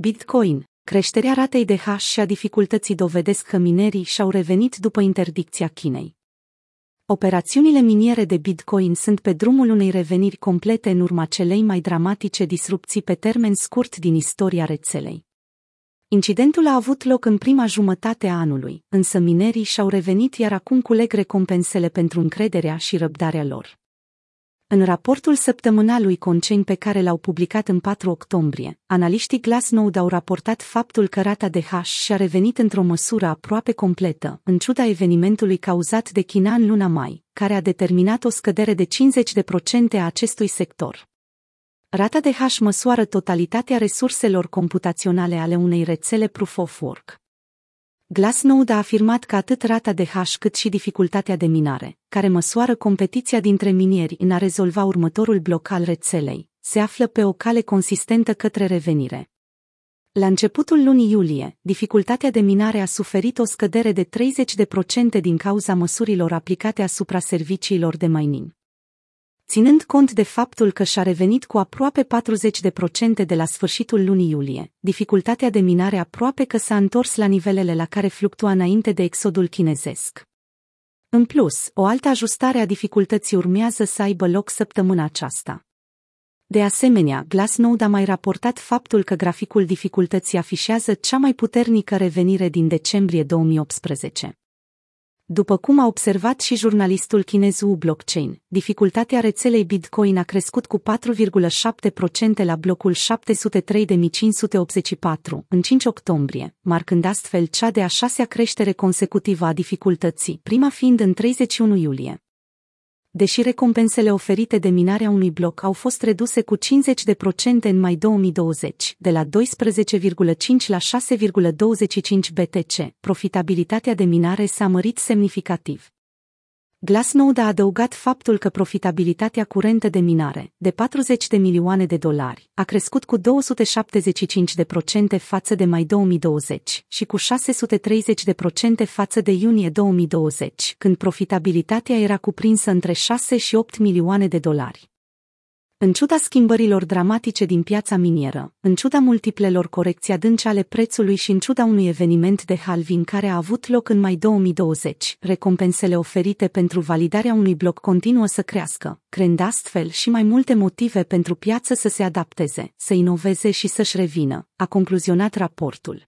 Bitcoin, creșterea ratei de hash și a dificultății dovedesc că minerii și-au revenit după interdicția Chinei. Operațiunile miniere de Bitcoin sunt pe drumul unei reveniri complete în urma celei mai dramatice disrupții pe termen scurt din istoria rețelei. Incidentul a avut loc în prima jumătate a anului, însă minerii și-au revenit iar acum culeg recompensele pentru încrederea și răbdarea lor. În raportul săptămânal lui Conceni pe care l-au publicat în 4 octombrie, analiștii Glassnode au raportat faptul că rata de hash și-a revenit într-o măsură aproape completă, în ciuda evenimentului cauzat de China în luna mai, care a determinat o scădere de 50% a acestui sector. Rata de hash măsoară totalitatea resurselor computaționale ale unei rețele Proof of Work. Glassnode a afirmat că atât rata de hash cât și dificultatea de minare, care măsoară competiția dintre minieri în a rezolva următorul bloc al rețelei, se află pe o cale consistentă către revenire. La începutul lunii iulie, dificultatea de minare a suferit o scădere de 30% din cauza măsurilor aplicate asupra serviciilor de mining ținând cont de faptul că și-a revenit cu aproape 40% de la sfârșitul lunii iulie, dificultatea de minare aproape că s-a întors la nivelele la care fluctua înainte de exodul chinezesc. În plus, o altă ajustare a dificultății urmează să aibă loc săptămâna aceasta. De asemenea, Glassnode a mai raportat faptul că graficul dificultății afișează cea mai puternică revenire din decembrie 2018. După cum a observat și jurnalistul chinez Wu Blockchain, dificultatea rețelei Bitcoin a crescut cu 4,7% la blocul 703.584 în 5 octombrie, marcând astfel cea de a șasea creștere consecutivă a dificultății, prima fiind în 31 iulie deși recompensele oferite de minarea unui bloc au fost reduse cu 50% în mai 2020, de la 12,5 la 6,25 BTC, profitabilitatea de minare s-a mărit semnificativ. Glassnode a adăugat faptul că profitabilitatea curentă de minare, de 40 de milioane de dolari, a crescut cu 275% față de mai 2020 și cu 630% față de iunie 2020, când profitabilitatea era cuprinsă între 6 și 8 milioane de dolari. În ciuda schimbărilor dramatice din piața minieră, în ciuda multiplelor corecții adânci ale prețului și în ciuda unui eveniment de halving care a avut loc în mai 2020, recompensele oferite pentru validarea unui bloc continuă să crească, creând astfel și mai multe motive pentru piață să se adapteze, să inoveze și să-și revină, a concluzionat raportul.